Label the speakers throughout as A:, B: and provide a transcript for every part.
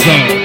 A: zone.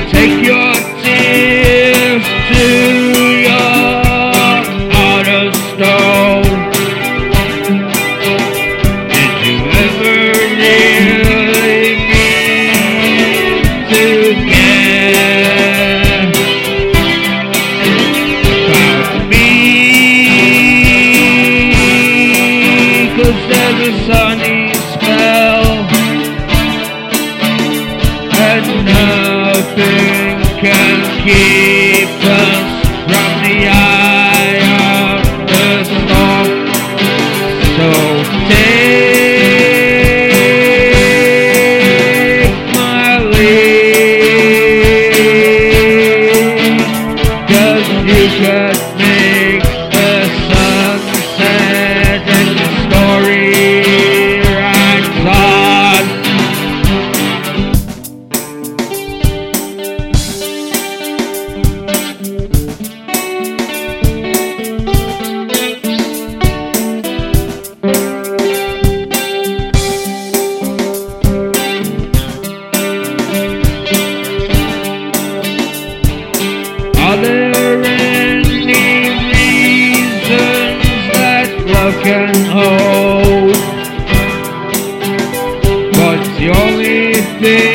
A: the only thing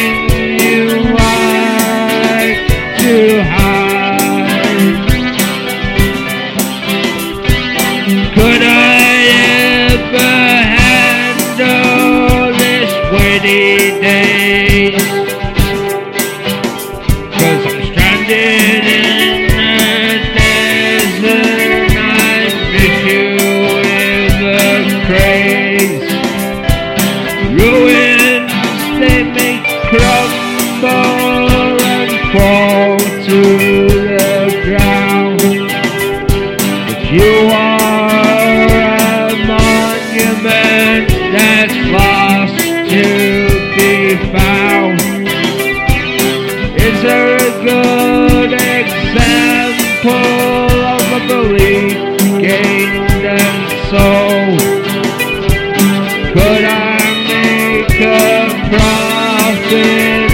A: hate them so. could I make a profit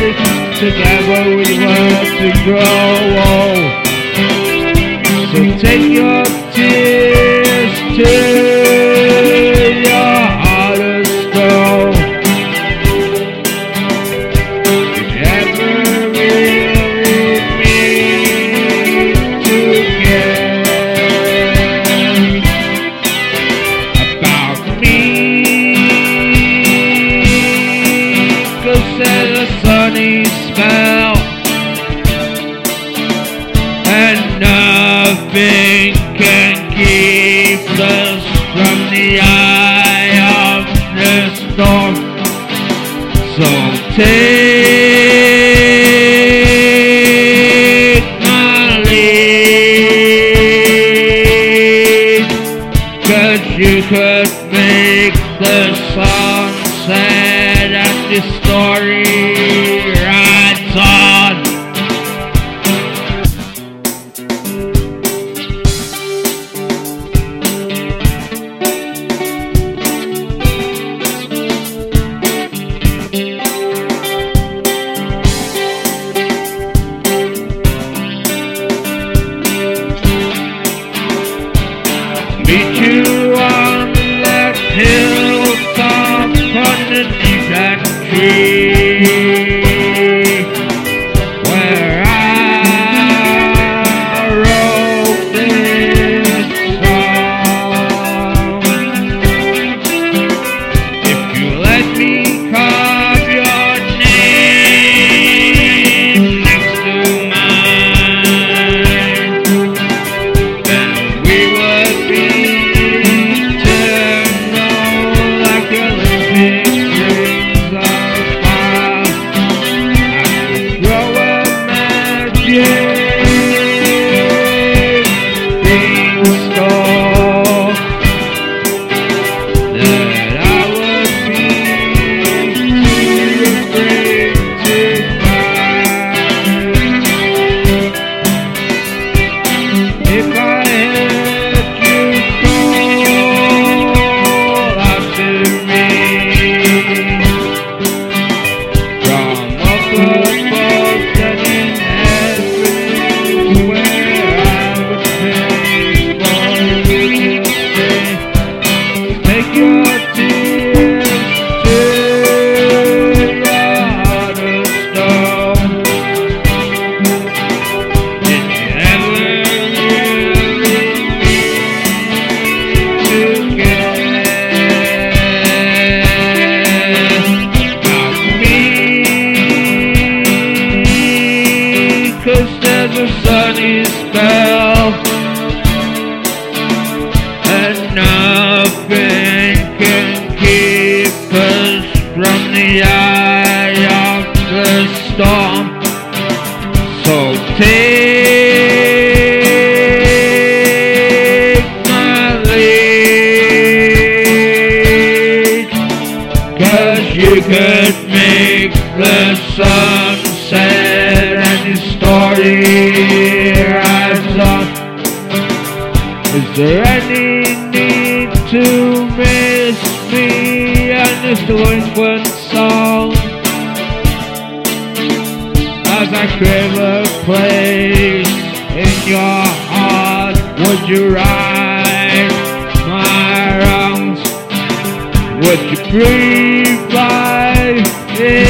A: together we were to grow. Don't Take. Could make the sun set and your story rise on. Is there any need to miss me and this delinquent song? As I crave a place in your heart, would you right my wrongs? Would you breathe? Yeah.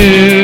A: Yeah.